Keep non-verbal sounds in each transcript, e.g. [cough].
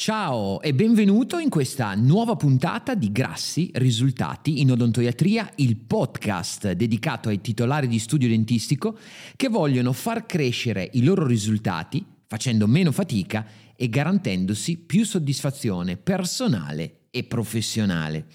Ciao e benvenuto in questa nuova puntata di Grassi Risultati in Odontoiatria, il podcast dedicato ai titolari di studio dentistico che vogliono far crescere i loro risultati facendo meno fatica e garantendosi più soddisfazione personale e professionale.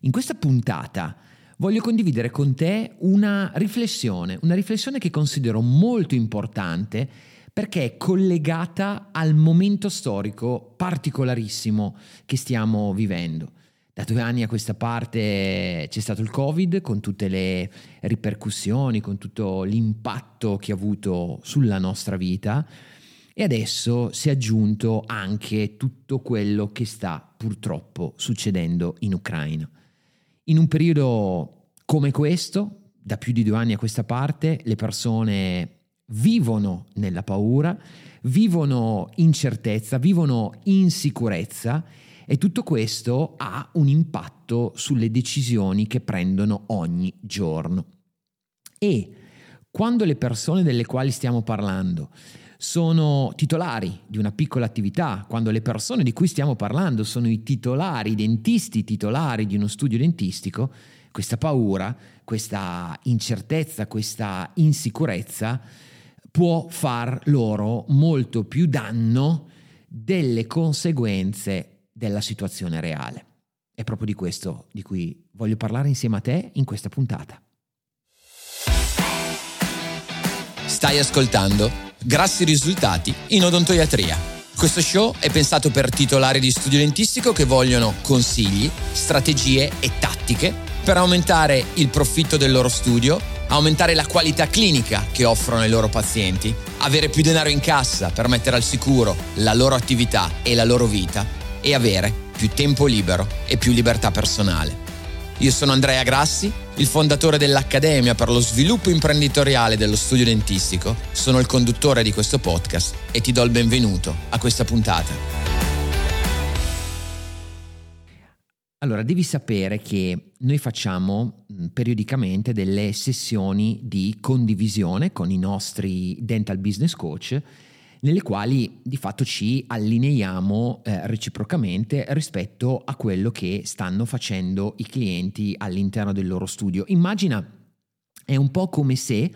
In questa puntata voglio condividere con te una riflessione, una riflessione che considero molto importante perché è collegata al momento storico particolarissimo che stiamo vivendo. Da due anni a questa parte c'è stato il Covid con tutte le ripercussioni, con tutto l'impatto che ha avuto sulla nostra vita e adesso si è aggiunto anche tutto quello che sta purtroppo succedendo in Ucraina. In un periodo come questo, da più di due anni a questa parte, le persone vivono nella paura, vivono incertezza, vivono insicurezza e tutto questo ha un impatto sulle decisioni che prendono ogni giorno. E quando le persone delle quali stiamo parlando sono titolari di una piccola attività, quando le persone di cui stiamo parlando sono i titolari, i dentisti titolari di uno studio dentistico, questa paura, questa incertezza, questa insicurezza può far loro molto più danno delle conseguenze della situazione reale. È proprio di questo di cui voglio parlare insieme a te in questa puntata. Stai ascoltando Grassi risultati in odontoiatria. Questo show è pensato per titolari di studio dentistico che vogliono consigli, strategie e tattiche per aumentare il profitto del loro studio aumentare la qualità clinica che offrono ai loro pazienti, avere più denaro in cassa per mettere al sicuro la loro attività e la loro vita e avere più tempo libero e più libertà personale. Io sono Andrea Grassi, il fondatore dell'Accademia per lo sviluppo imprenditoriale dello studio dentistico, sono il conduttore di questo podcast e ti do il benvenuto a questa puntata. Allora, devi sapere che noi facciamo periodicamente delle sessioni di condivisione con i nostri dental business coach nelle quali di fatto ci allineiamo eh, reciprocamente rispetto a quello che stanno facendo i clienti all'interno del loro studio. Immagina, è un po' come se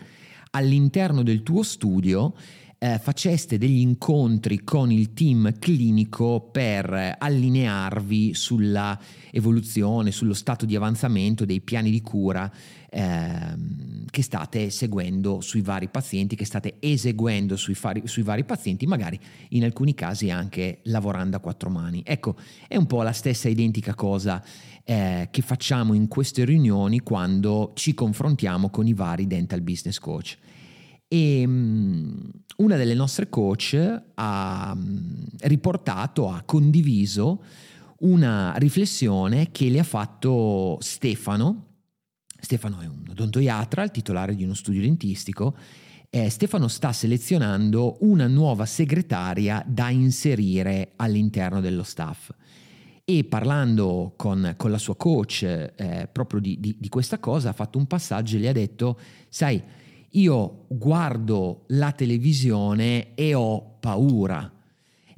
all'interno del tuo studio eh, faceste degli incontri con il team clinico per allinearvi sulla evoluzione, sullo stato di avanzamento dei piani di cura ehm, che state seguendo sui vari pazienti, che state eseguendo sui, fari, sui vari pazienti, magari in alcuni casi anche lavorando a quattro mani. Ecco, è un po' la stessa identica cosa eh, che facciamo in queste riunioni quando ci confrontiamo con i vari dental business coach. E um, una delle nostre coach ha um, riportato, ha condiviso una riflessione che le ha fatto Stefano. Stefano è un odontoiatra, il titolare di uno studio dentistico. Eh, Stefano sta selezionando una nuova segretaria da inserire all'interno dello staff. E parlando con, con la sua coach eh, proprio di, di, di questa cosa, ha fatto un passaggio e le ha detto, sai, io guardo la televisione e ho paura.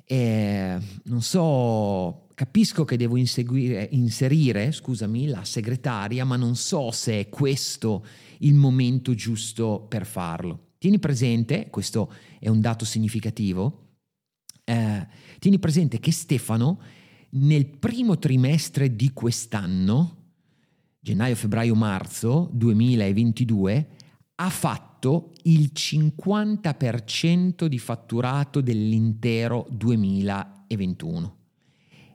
E, non so, capisco che devo inserire, scusami, la segretaria, ma non so se è questo il momento giusto per farlo. Tieni presente, questo è un dato significativo, eh, tieni presente che Stefano nel primo trimestre di quest'anno, gennaio, febbraio, marzo 2022, ha fatto il 50% di fatturato dell'intero 2021.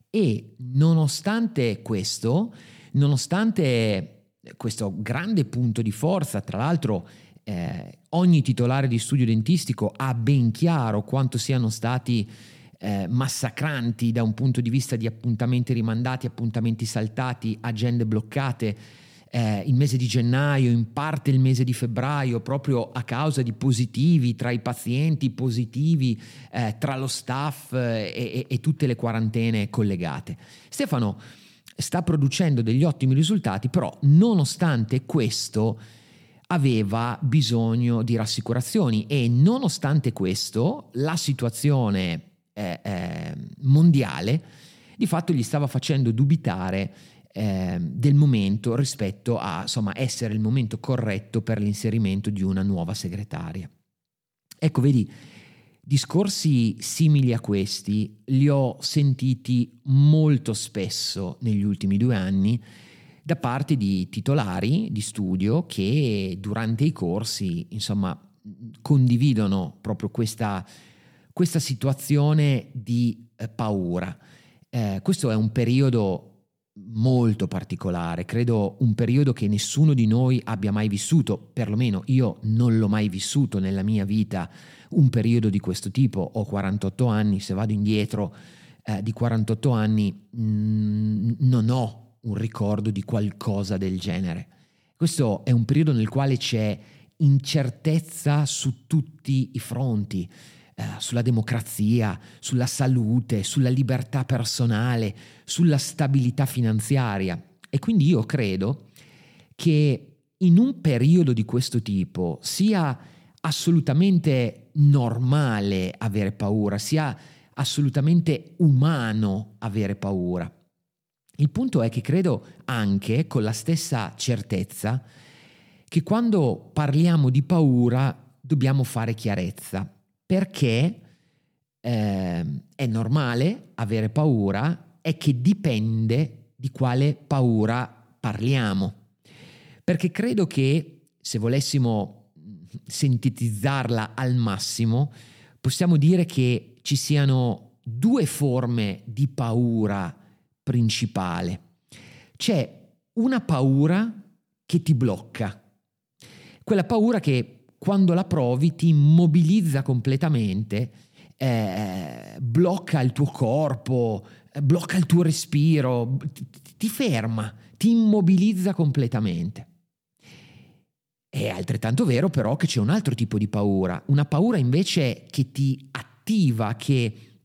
E nonostante questo, nonostante questo grande punto di forza, tra l'altro eh, ogni titolare di studio dentistico ha ben chiaro quanto siano stati eh, massacranti da un punto di vista di appuntamenti rimandati, appuntamenti saltati, agende bloccate, eh, il mese di gennaio, in parte il mese di febbraio, proprio a causa di positivi tra i pazienti, positivi eh, tra lo staff eh, e, e tutte le quarantene collegate. Stefano sta producendo degli ottimi risultati, però nonostante questo aveva bisogno di rassicurazioni e nonostante questo la situazione eh, eh, mondiale, di fatto gli stava facendo dubitare eh, del momento rispetto a insomma, essere il momento corretto per l'inserimento di una nuova segretaria. Ecco, vedi, discorsi simili a questi li ho sentiti molto spesso negli ultimi due anni da parte di titolari di studio che durante i corsi, insomma, condividono proprio questa, questa situazione di eh, paura. Eh, questo è un periodo molto particolare, credo un periodo che nessuno di noi abbia mai vissuto, perlomeno io non l'ho mai vissuto nella mia vita, un periodo di questo tipo, ho 48 anni, se vado indietro eh, di 48 anni mh, mm, non ho un ricordo di qualcosa del genere. Questo è un periodo nel quale c'è incertezza su tutti i fronti, eh, sulla democrazia, sulla salute, sulla libertà personale, sulla stabilità finanziaria. E quindi io credo che in un periodo di questo tipo sia assolutamente normale avere paura, sia assolutamente umano avere paura. Il punto è che credo anche con la stessa certezza che quando parliamo di paura dobbiamo fare chiarezza, perché eh, è normale avere paura, è che dipende di quale paura parliamo. Perché credo che se volessimo sintetizzarla al massimo, possiamo dire che ci siano due forme di paura principale. C'è una paura che ti blocca, quella paura che quando la provi ti immobilizza completamente, eh, blocca il tuo corpo, blocca il tuo respiro, ti, ti ferma, ti immobilizza completamente. È altrettanto vero però che c'è un altro tipo di paura, una paura invece che ti attiva, che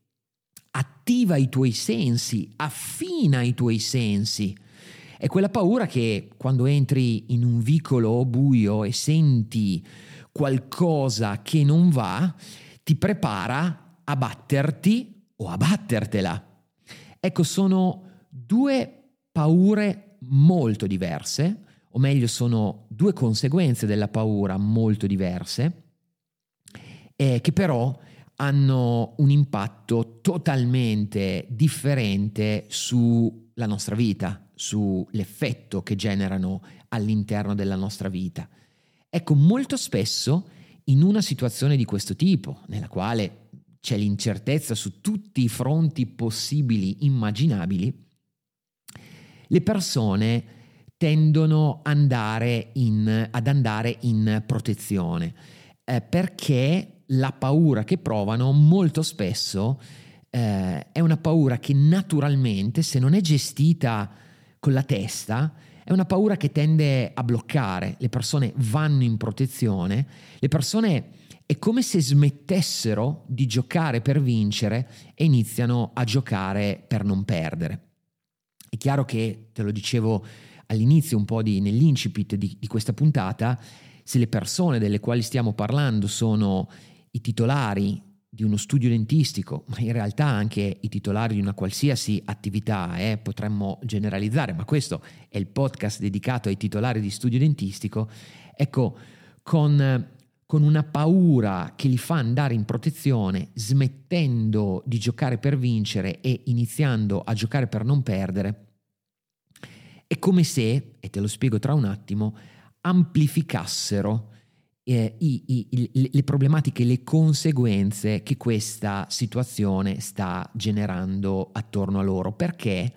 attiva i tuoi sensi, affina i tuoi sensi è quella paura che quando entri in un vicolo buio e senti qualcosa che non va, ti prepara a batterti o a battertela. Ecco, sono due paure molto diverse, o meglio sono due conseguenze della paura molto diverse, eh, che però hanno un impatto totalmente differente sulla nostra vita, sull'effetto che generano all'interno della nostra vita. Ecco, molto spesso in una situazione di questo tipo, nella quale c'è l'incertezza su tutti i fronti possibili, immaginabili, le persone tendono andare in, ad andare in protezione eh, perché la paura che provano molto spesso eh, è una paura che naturalmente, se non è gestita con la testa, è una paura che tende a bloccare, le persone vanno in protezione, le persone è come se smettessero di giocare per vincere e iniziano a giocare per non perdere. È chiaro che, te lo dicevo all'inizio un po' di, nell'incipit di, di questa puntata, se le persone delle quali stiamo parlando sono i titolari di uno studio dentistico, ma in realtà anche i titolari di una qualsiasi attività, eh, potremmo generalizzare, ma questo è il podcast dedicato ai titolari di studio dentistico, ecco, con, con una paura che li fa andare in protezione, smettendo di giocare per vincere e iniziando a giocare per non perdere, è come se, e te lo spiego tra un attimo, amplificassero eh, i, i, le problematiche, le conseguenze che questa situazione sta generando attorno a loro, perché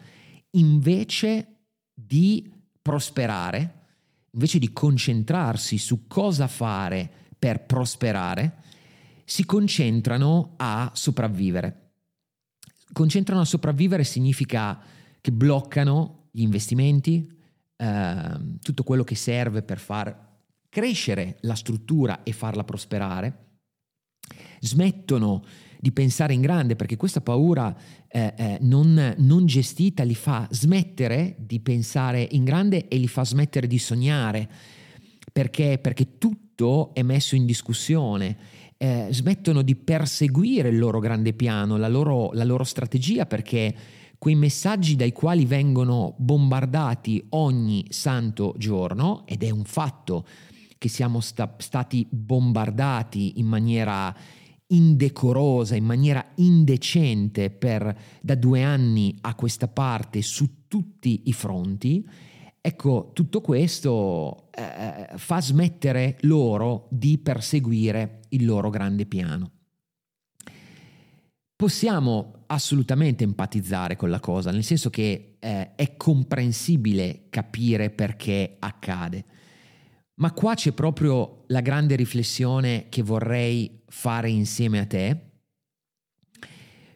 invece di prosperare, invece di concentrarsi su cosa fare per prosperare, si concentrano a sopravvivere. Concentrano a sopravvivere significa che bloccano gli investimenti, eh, tutto quello che serve per far crescere la struttura e farla prosperare, smettono di pensare in grande perché questa paura eh, eh, non, non, gestita li fa smettere di pensare in grande e li fa smettere di sognare. Perché, perché tutto è messo in discussione. Eh, smettono di perseguire il loro grande piano, la loro, la loro strategia, perché quei messaggi dai quali vengono bombardati ogni santo giorno, ed è un fatto che siamo sta- stati bombardati in maniera indecorosa, in maniera indecente per da due anni a questa parte su tutti i fronti, ecco, tutto questo eh, fa smettere loro di perseguire il loro grande piano. Possiamo assolutamente empatizzare con la cosa, nel senso che eh, è comprensibile capire perché accade. Ma qua c'è proprio la grande riflessione che vorrei fare insieme a te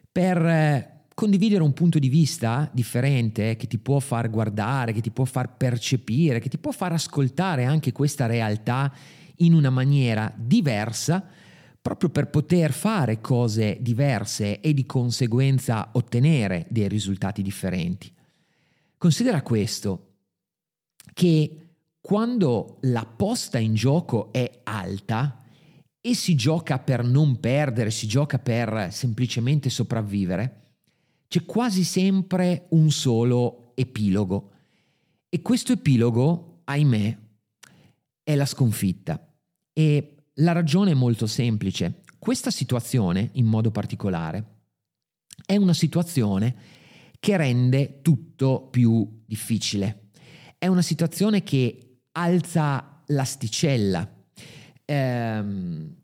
per eh, condividere un punto di vista differente che ti può far guardare, che ti può far percepire, che ti può far ascoltare anche questa realtà in una maniera diversa proprio per poter fare cose diverse e di conseguenza ottenere dei risultati differenti. Considera questo, che quando la posta in gioco è alta e si gioca per non perdere, si gioca per semplicemente sopravvivere, c'è quasi sempre un solo epilogo. E questo epilogo, ahimè, è la sconfitta. E la ragione è molto semplice. Questa situazione, in modo particolare, è una situazione che rende tutto più difficile. È una situazione che alza l'asticella. Eh,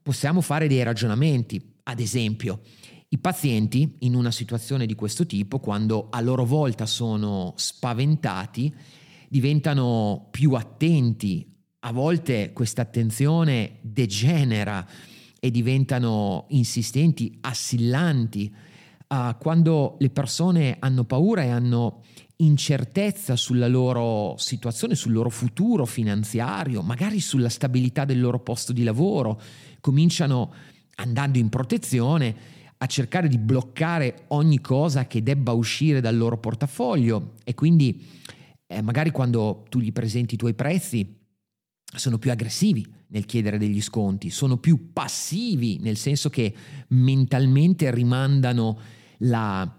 possiamo fare dei ragionamenti, ad esempio, i pazienti in una situazione di questo tipo, quando a loro volta sono spaventati, diventano più attenti a volte questa attenzione degenera e diventano insistenti, assillanti. Uh, quando le persone hanno paura e hanno incertezza sulla loro situazione, sul loro futuro finanziario, magari sulla stabilità del loro posto di lavoro, cominciano andando in protezione a cercare di bloccare ogni cosa che debba uscire dal loro portafoglio. E quindi eh, magari quando tu gli presenti i tuoi prezzi sono più aggressivi nel chiedere degli sconti, sono più passivi, nel senso che mentalmente rimandano la,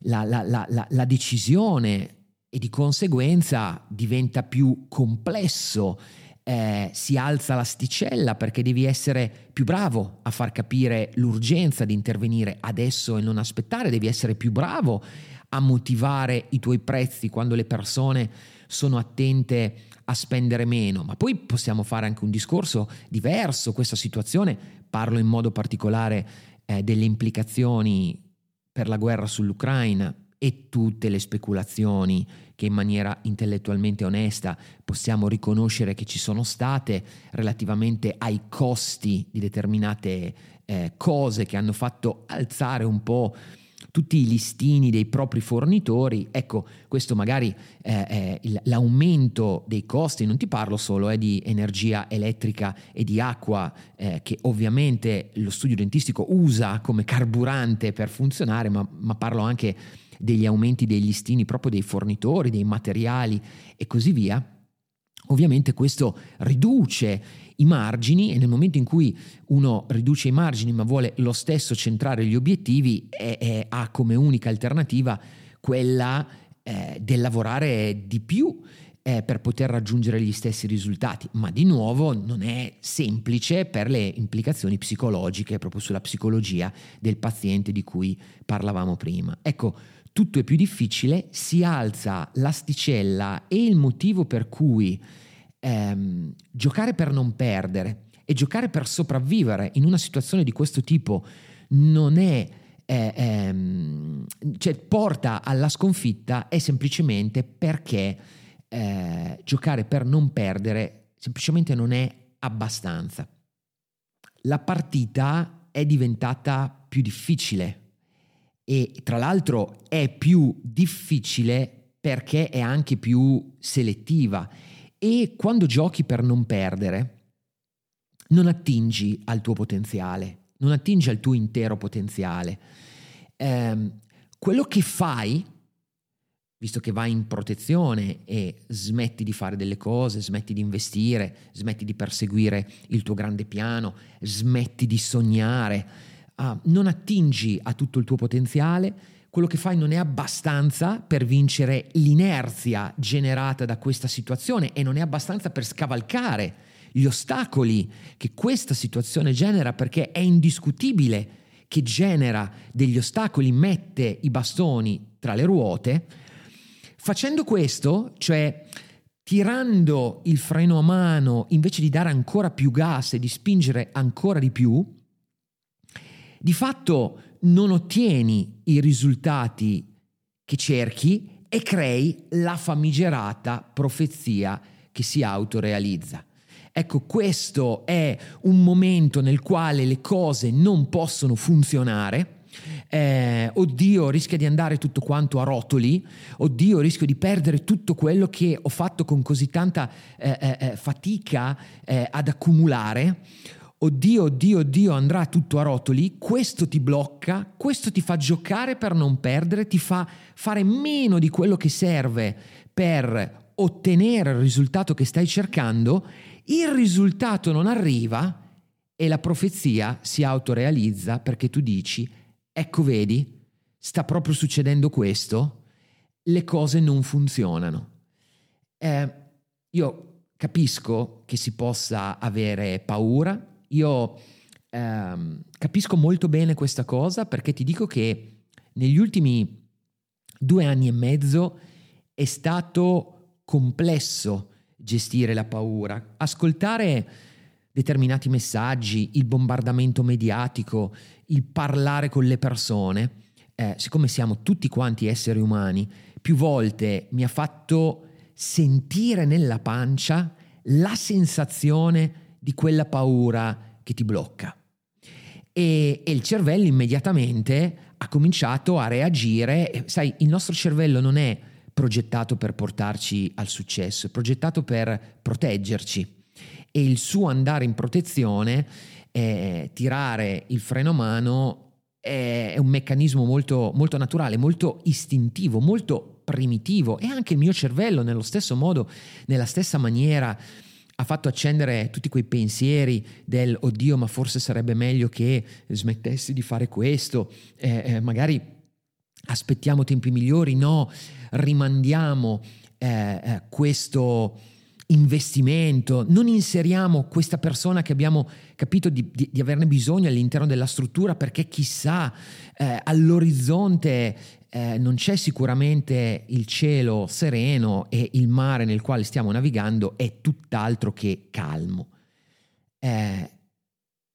la, la, la decisione e di conseguenza diventa più complesso, eh, si alza l'asticella perché devi essere più bravo a far capire l'urgenza di intervenire adesso e non aspettare, devi essere più bravo a motivare i tuoi prezzi quando le persone sono attente a spendere meno, ma poi possiamo fare anche un discorso diverso, questa situazione, parlo in modo particolare eh, delle implicazioni per la guerra sull'Ucraina e tutte le speculazioni che in maniera intellettualmente onesta possiamo riconoscere che ci sono state relativamente ai costi di determinate eh, cose che hanno fatto alzare un po' tutti i listini dei propri fornitori, ecco, questo magari eh, è l'aumento dei costi, non ti parlo solo eh, di energia elettrica e di acqua eh, che ovviamente lo studio dentistico usa come carburante per funzionare, ma, ma parlo anche degli aumenti dei listini proprio dei fornitori, dei materiali e così via. Ovviamente questo riduce i margini e nel momento in cui uno riduce i margini ma vuole lo stesso centrare gli obiettivi è, è, ha come unica alternativa quella eh, del lavorare di più eh, per poter raggiungere gli stessi risultati, ma di nuovo non è semplice per le implicazioni psicologiche proprio sulla psicologia del paziente di cui parlavamo prima. Ecco, tutto è più difficile, si alza l'asticella e il motivo per cui ehm, giocare per non perdere e giocare per sopravvivere in una situazione di questo tipo non è eh, ehm, cioè porta alla sconfitta è semplicemente perché eh, giocare per non perdere semplicemente non è abbastanza. La partita è diventata più difficile e tra l'altro è più difficile perché è anche più selettiva e quando giochi per non perdere non attingi al tuo potenziale, non attingi al tuo intero potenziale. Eh, quello che fai visto che vai in protezione e smetti di fare delle cose, smetti di investire, smetti di perseguire il tuo grande piano, smetti di sognare, uh, non attingi a tutto il tuo potenziale, quello che fai non è abbastanza per vincere l'inerzia generata da questa situazione e non è abbastanza per scavalcare gli ostacoli che questa situazione genera perché è indiscutibile che genera degli ostacoli, mette i bastoni tra le ruote, Facendo questo, cioè tirando il freno a mano invece di dare ancora più gas e di spingere ancora di più, di fatto non ottieni i risultati che cerchi e crei la famigerata profezia che si autorealizza. Ecco, questo è un momento nel quale le cose non possono funzionare. Eh, oddio rischia di andare tutto quanto a rotoli, oddio rischio di perdere tutto quello che ho fatto con così tanta eh, eh, eh fatica eh, ad accumulare, oddio, oddio, oddio andrà tutto a rotoli, questo ti blocca, questo ti fa giocare per non perdere, ti fa fare meno di quello che serve per ottenere il risultato che stai cercando, il risultato non arriva e la profezia si autorealizza perché tu dici ecco vedi, sta proprio succedendo questo, le cose non funzionano. Eh, io capisco che si possa avere paura, io eh, capisco molto bene questa cosa perché ti dico che negli ultimi due anni e mezzo è stato complesso gestire la paura, ascoltare determinati messaggi, il bombardamento mediatico, il parlare con le persone, eh, siccome siamo tutti quanti esseri umani, più volte mi ha fatto sentire nella pancia la sensazione di quella paura che ti blocca. E, e il cervello immediatamente ha cominciato a reagire. Sai, il nostro cervello non è progettato per portarci al successo, è progettato per proteggerci e il suo andare in protezione, eh, tirare il freno a mano, è, un meccanismo molto, molto naturale, molto istintivo, molto primitivo e anche il mio cervello nello stesso modo, nella stessa maniera ha fatto accendere tutti quei pensieri del oddio ma forse sarebbe meglio che smettessi di fare questo, eh, eh, magari aspettiamo tempi migliori, no, rimandiamo eh, eh questo investimento, non inseriamo questa persona che abbiamo capito di, di, di averne bisogno all'interno della struttura perché chissà eh, all'orizzonte eh, non c'è sicuramente il cielo sereno e il mare nel quale stiamo navigando è tutt'altro che calmo. Eh,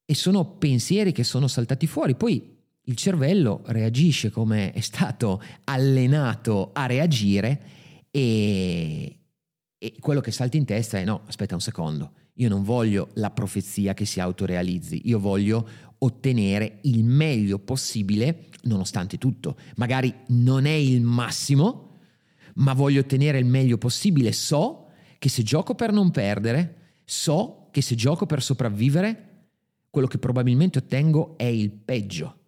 e sono pensieri che sono saltati fuori. Poi il cervello reagisce come è stato allenato a reagire e, e quello che salta in testa è no, aspetta un secondo, io non voglio la profezia che si autorealizzi, io voglio ottenere il meglio possibile nonostante tutto. Magari non è il massimo, ma voglio ottenere il meglio possibile. So che se gioco per non perdere, so che se gioco per sopravvivere, quello che probabilmente ottengo è il peggio.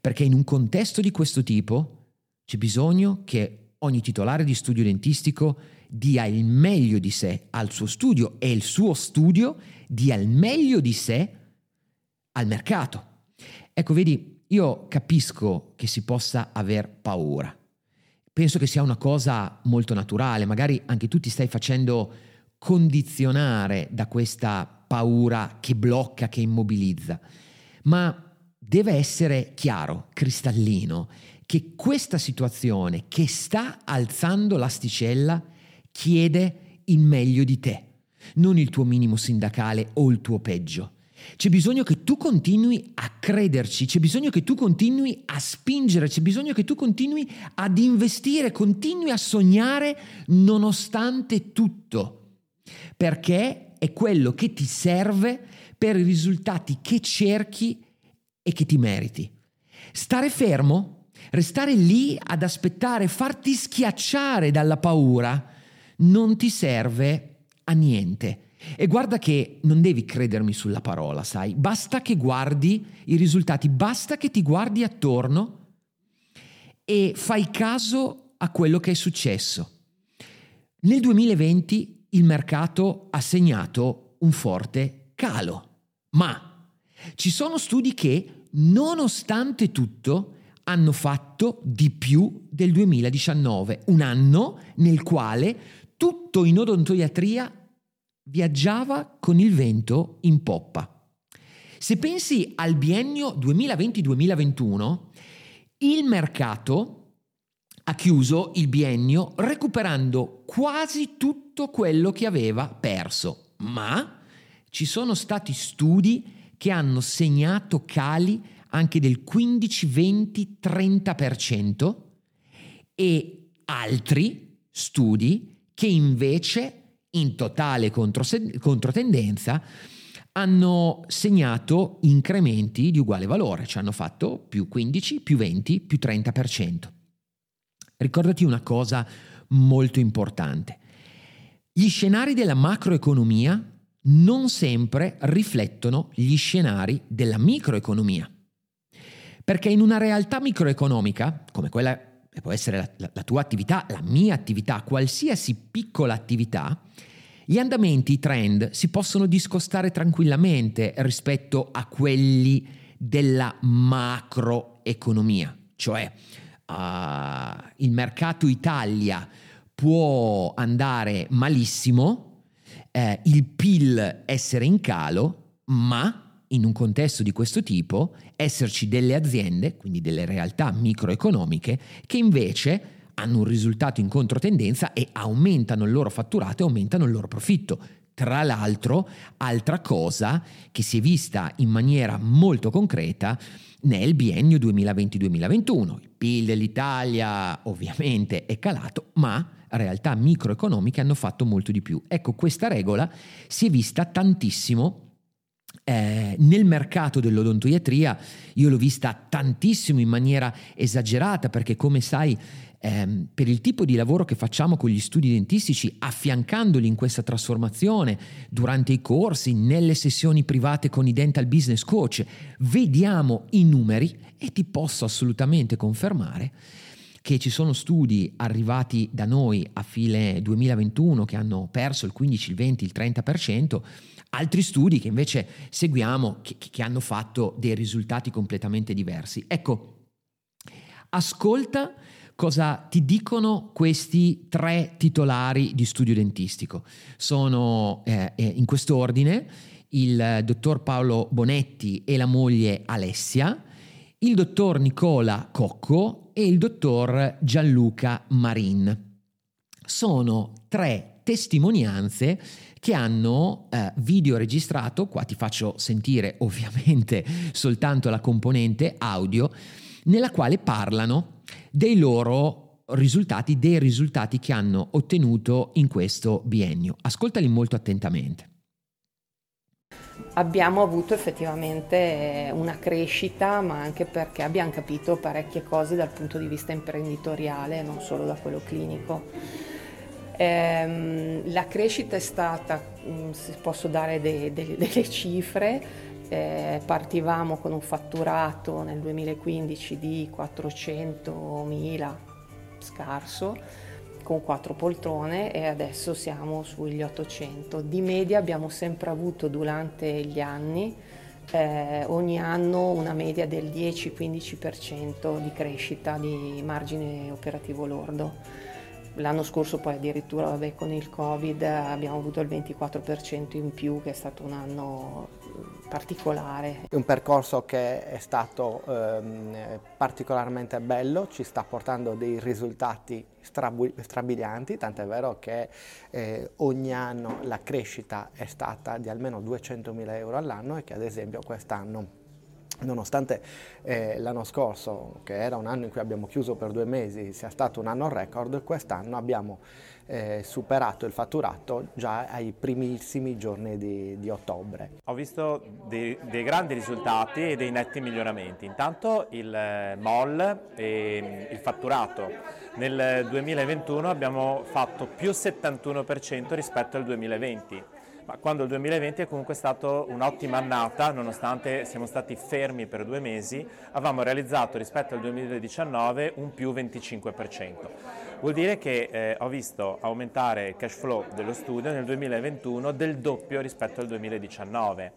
Perché in un contesto di questo tipo c'è bisogno che ogni titolare di studio dentistico dia il meglio di sé al suo studio e il suo studio dia il meglio di sé al mercato. Ecco, vedi, io capisco che si possa aver paura. Penso che sia una cosa molto naturale, magari anche tu ti stai facendo condizionare da questa paura che blocca, che immobilizza, ma deve essere chiaro, cristallino, che questa situazione che sta alzando l'asticella chiede il meglio di te, non il tuo minimo sindacale o il tuo peggio. C'è bisogno che tu continui a crederci, c'è bisogno che tu continui a spingere, c'è bisogno che tu continui ad investire, continui a sognare nonostante tutto, perché è quello che ti serve per i risultati che cerchi e che ti meriti. Stare fermo, restare lì ad aspettare, farti schiacciare dalla paura, non ti serve a niente. E guarda che non devi credermi sulla parola, sai? Basta che guardi i risultati, basta che ti guardi attorno e fai caso a quello che è successo. Nel 2020 il mercato ha segnato un forte calo, ma ci sono studi che, nonostante tutto, hanno fatto di più del 2019, un anno nel quale tutto in odontoiatria viaggiava con il vento in poppa. Se pensi al biennio 2020-2021, il mercato ha chiuso il biennio recuperando quasi tutto quello che aveva perso, ma ci sono stati studi che hanno segnato cali anche del 15, 20, 30% e altri studi che invece in totale controtendenza hanno segnato incrementi di uguale valore, ci hanno fatto più 15, più 20, più 30%. Ricordati una cosa molto importante. Gli scenari della macroeconomia non sempre riflettono gli scenari della microeconomia. Perché in una realtà microeconomica, come quella che può essere la, la, la tua attività, la mia attività, qualsiasi piccola attività, gli andamenti, i trend si possono discostare tranquillamente rispetto a quelli della macroeconomia, cioè uh, il mercato Italia può andare malissimo, eh, il PIL essere in calo, ma in un contesto di questo tipo esserci delle aziende, quindi delle realtà microeconomiche, che invece hanno un risultato in controtendenza e aumentano il loro fatturato e aumentano il loro profitto. Tra l'altro, altra cosa che si è vista in maniera molto concreta nel biennio 2020-2021. Il PIL dell'Italia ovviamente è calato, ma realtà microeconomiche hanno fatto molto di più. Ecco, questa regola si è vista tantissimo eh, nel mercato dell'odontoiatria io l'ho vista tantissimo in maniera esagerata perché come sai ehm, per il tipo di lavoro che facciamo con gli studi dentistici, affiancandoli in questa trasformazione durante i corsi, nelle sessioni private con i dental business coach, vediamo i numeri e ti posso assolutamente confermare che ci sono studi arrivati da noi a fine 2021 che hanno perso il 15, il 20, il 30%, altri studi che invece seguiamo che, che hanno fatto dei risultati completamente diversi. Ecco, ascolta Cosa ti dicono questi tre titolari di studio dentistico? Sono eh, eh, in questo ordine il dottor Paolo Bonetti e la moglie Alessia, il dottor Nicola Cocco e il dottor Gianluca Marin. Sono tre testimonianze che hanno eh, video registrato, qua ti faccio sentire [laughs] ovviamente soltanto la componente audio, nella quale parlano dei loro risultati, dei risultati che hanno ottenuto in questo biennio. Ascoltali molto attentamente. Abbiamo avuto effettivamente una crescita, ma anche perché abbiamo capito parecchie cose dal punto di vista imprenditoriale, non solo da quello clinico. Ehm, la crescita è stata, mm, se posso dare de, de, delle cifre, eh, partivamo con un fatturato nel 2015 di 400.000 scarso con quattro poltrone e adesso siamo sugli 800. Di media abbiamo sempre avuto durante gli anni eh, ogni anno una media del 10-15% di crescita di margine operativo lordo. L'anno scorso poi addirittura vabbè, con il Covid abbiamo avuto il 24% in più che è stato un anno particolare. È un percorso che è stato ehm, particolarmente bello, ci sta portando dei risultati strabilianti, tant'è vero che eh, ogni anno la crescita è stata di almeno 200.000 euro all'anno e che ad esempio quest'anno Nonostante eh, l'anno scorso, che era un anno in cui abbiamo chiuso per due mesi, sia stato un anno record, quest'anno abbiamo eh, superato il fatturato già ai primissimi giorni di, di ottobre. Ho visto dei, dei, grandi risultati e dei netti miglioramenti. Intanto il eh, MOL e il fatturato. Nel 2021 abbiamo fatto più 71% rispetto al 2020 Ma quando il 2020 è comunque stato un'ottima annata, nonostante siamo stati fermi per due mesi, avevamo realizzato rispetto al 2019 un più 25%. Vuol dire che eh, ho visto aumentare il cash flow dello studio nel 2021 del doppio rispetto al 2019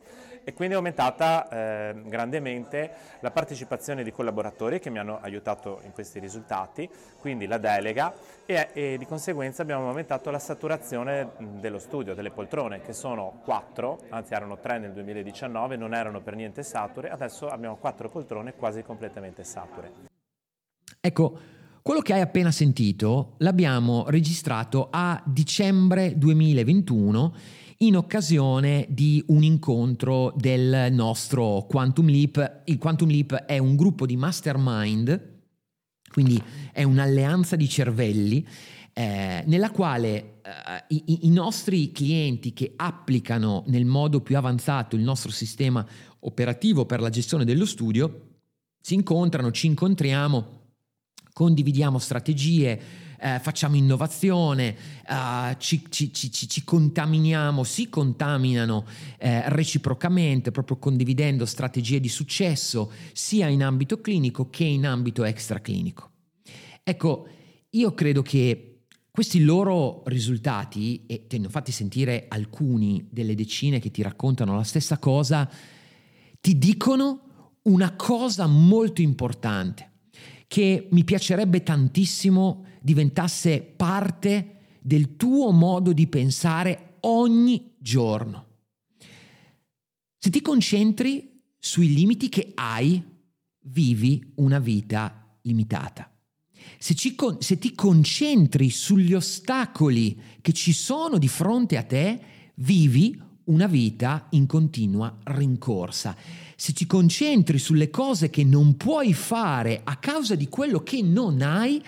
e quindi è aumentata eh, grandemente la partecipazione di collaboratori che mi hanno aiutato in questi risultati, quindi la delega e, e di conseguenza abbiamo aumentato la saturazione dello studio, delle poltrone che sono quattro, anzi erano tre nel 2019, non erano per niente sature, adesso abbiamo quattro poltrone quasi completamente sature. Ecco, quello che hai appena sentito l'abbiamo registrato a dicembre 2021 in occasione di un incontro del nostro Quantum Leap. Il Quantum Leap è un gruppo di mastermind, quindi è un'alleanza di cervelli eh, nella quale eh, i, i, nostri clienti che applicano nel modo più avanzato il nostro sistema operativo per la gestione dello studio si incontrano, ci incontriamo, condividiamo strategie, eh, facciamo innovazione, eh, ci, ci, ci, ci, contaminiamo, si contaminano eh, reciprocamente, proprio condividendo strategie di successo sia in ambito clinico che in ambito extraclinico. Ecco, io credo che questi loro risultati, e te ne ho fatti sentire alcuni delle decine che ti raccontano la stessa cosa, ti dicono una cosa molto importante che mi piacerebbe tantissimo diventasse parte del tuo modo di pensare ogni giorno. Se ti concentri sui limiti che hai, vivi una vita limitata. Se, ci, se, ti concentri sugli ostacoli che ci sono di fronte a te, vivi una vita in continua rincorsa. Se ti concentri sulle cose che non puoi fare a causa di quello che non hai,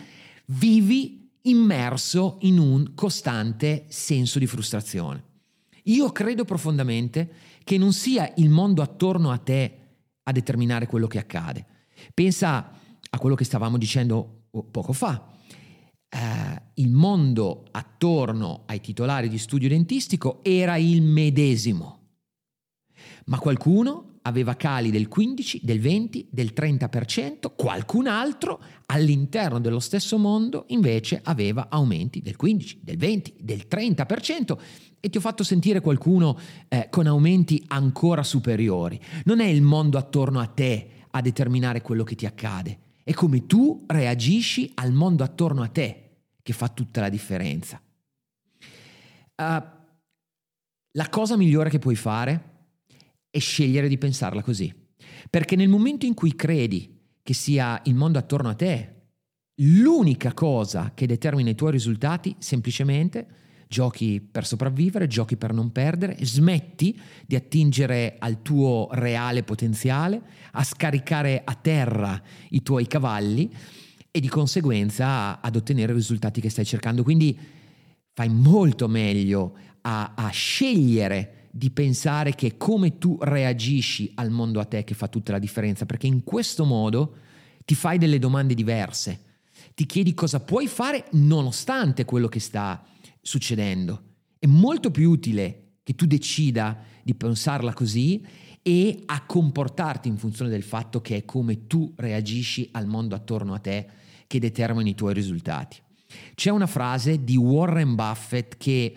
vivi immerso in un costante senso di frustrazione. Io credo profondamente che non sia il mondo attorno a te a determinare quello che accade. Pensa a quello che stavamo dicendo poco fa. Eh, il mondo attorno ai titolari di studio dentistico era il medesimo, ma qualcuno aveva cali del 15, del 20, del 30%, qualcun altro all'interno dello stesso mondo invece aveva aumenti del 15, del 20, del 30% e ti ho fatto sentire qualcuno eh, con aumenti ancora superiori. Non è il mondo attorno a te a determinare quello che ti accade, è come tu reagisci al mondo attorno a te che fa tutta la differenza. Uh, la cosa migliore che puoi fare e scegliere di pensarla così. Perché nel momento in cui credi che sia il mondo attorno a te l'unica cosa che determina i tuoi risultati, semplicemente giochi per sopravvivere, giochi per non perdere, smetti di attingere al tuo reale potenziale, a scaricare a terra i tuoi cavalli e di conseguenza ad ottenere i risultati che stai cercando. Quindi fai molto meglio a, a scegliere di pensare che come tu reagisci al mondo a te che fa tutta la differenza, perché in questo modo ti fai delle domande diverse, ti chiedi cosa puoi fare nonostante quello che sta succedendo. È molto più utile che tu decida di pensarla così e a comportarti in funzione del fatto che è come tu reagisci al mondo attorno a te che determina i tuoi risultati. C'è una frase di Warren Buffett che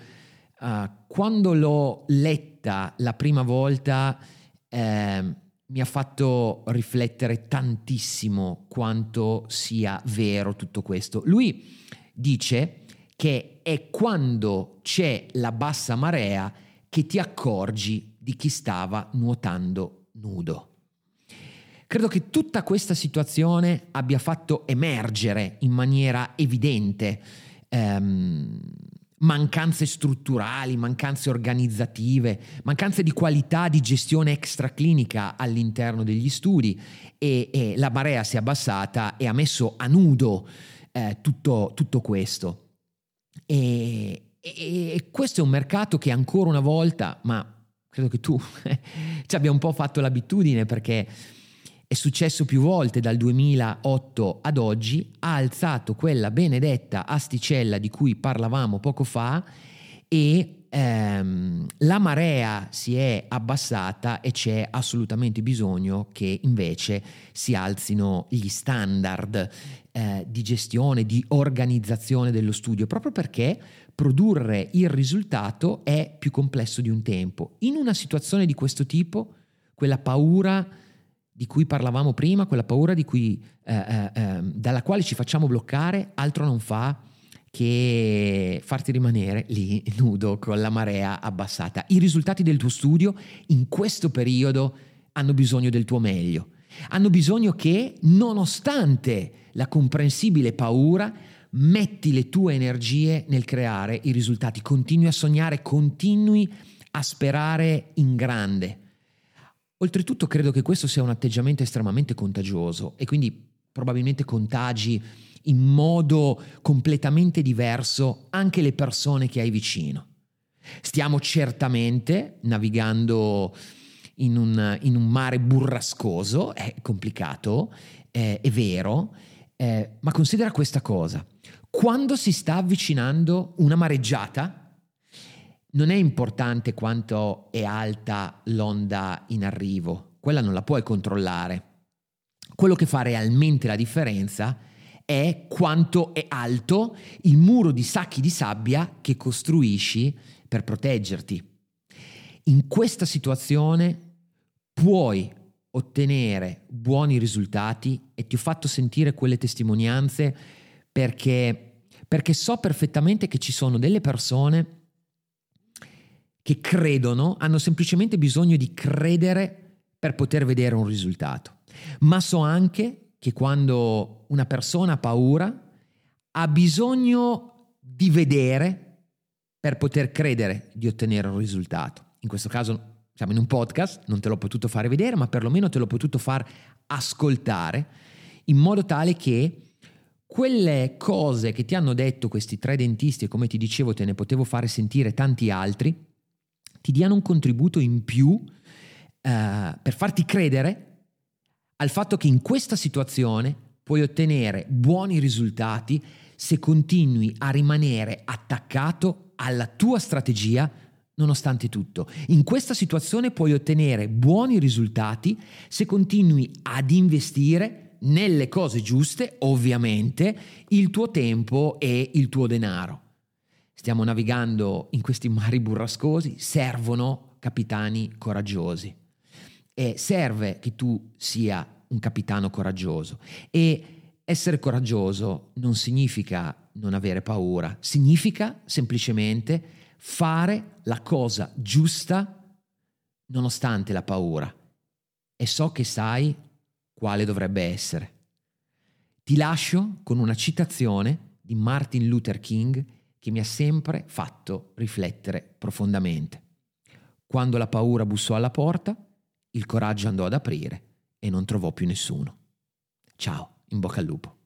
uh, quando l'ho letta la prima volta eh, mi ha fatto riflettere tantissimo quanto sia vero tutto questo. Lui dice che è quando c'è la bassa marea che ti accorgi di chi stava nuotando nudo. Credo che tutta questa situazione abbia fatto emergere in maniera evidente ehm, mancanze strutturali, mancanze organizzative, mancanze di qualità di gestione extraclinica all'interno degli studi e, e la marea si è abbassata e ha messo a nudo eh, tutto, tutto, questo. E, e, e, questo è un mercato che ancora una volta, ma credo che tu [laughs] ci abbia un po' fatto l'abitudine perché è successo più volte dal 2008 ad oggi, ha alzato quella benedetta asticella di cui parlavamo poco fa e eh, ehm, la marea si è abbassata e c'è assolutamente bisogno che invece si alzino gli standard eh, di gestione, di organizzazione dello studio, proprio perché produrre il risultato è più complesso di un tempo. In una situazione di questo tipo, quella paura di cui parlavamo prima, quella paura cui, eh, eh, ehm, dalla quale ci facciamo bloccare, altro non fa che farti rimanere lì [laughs] nudo con la marea abbassata. I risultati del tuo studio in questo periodo hanno bisogno del tuo meglio. Hanno bisogno che, nonostante la comprensibile paura, metti le tue energie nel creare i risultati, continui a sognare, continui a sperare in grande. Oltretutto credo che questo sia un atteggiamento estremamente contagioso e quindi probabilmente contagi in modo completamente diverso anche le persone che hai vicino. Stiamo certamente navigando in un, in un mare burrascoso, è complicato, eh, è vero, eh, ma considera questa cosa. Quando si sta avvicinando una mareggiata, non è importante quanto è alta l'onda in arrivo, quella non la puoi controllare. Quello che fa realmente la differenza è quanto è alto il muro di sacchi di sabbia che costruisci per proteggerti. In questa situazione puoi ottenere buoni risultati e ti ho fatto sentire quelle testimonianze perché, perché so perfettamente che ci sono delle persone che credono, hanno semplicemente bisogno di credere per poter vedere un risultato. Ma so anche che quando una persona ha paura ha bisogno di vedere per poter credere di ottenere un risultato. In questo caso siamo in un podcast, non te l'ho potuto fare vedere, ma perlomeno te l'ho potuto far ascoltare in modo tale che quelle cose che ti hanno detto questi tre dentisti e come ti dicevo te ne potevo fare sentire tanti altri, ti diano un contributo in più eh, per farti credere al fatto che in questa situazione puoi ottenere buoni risultati se continui a rimanere attaccato alla tua strategia nonostante tutto. In questa situazione puoi ottenere buoni risultati se continui ad investire nelle cose giuste, ovviamente, il tuo tempo e il tuo denaro stiamo navigando in questi mari burrascosi, servono capitani coraggiosi. E serve che tu sia un capitano coraggioso. E essere coraggioso non significa non avere paura, significa semplicemente fare la cosa giusta nonostante la paura. E so che sai quale dovrebbe essere. Ti lascio con una citazione di Martin Luther King che mi ha sempre fatto riflettere profondamente. Quando la paura bussò alla porta, il coraggio andò ad aprire e non trovò più nessuno. Ciao, in bocca al lupo.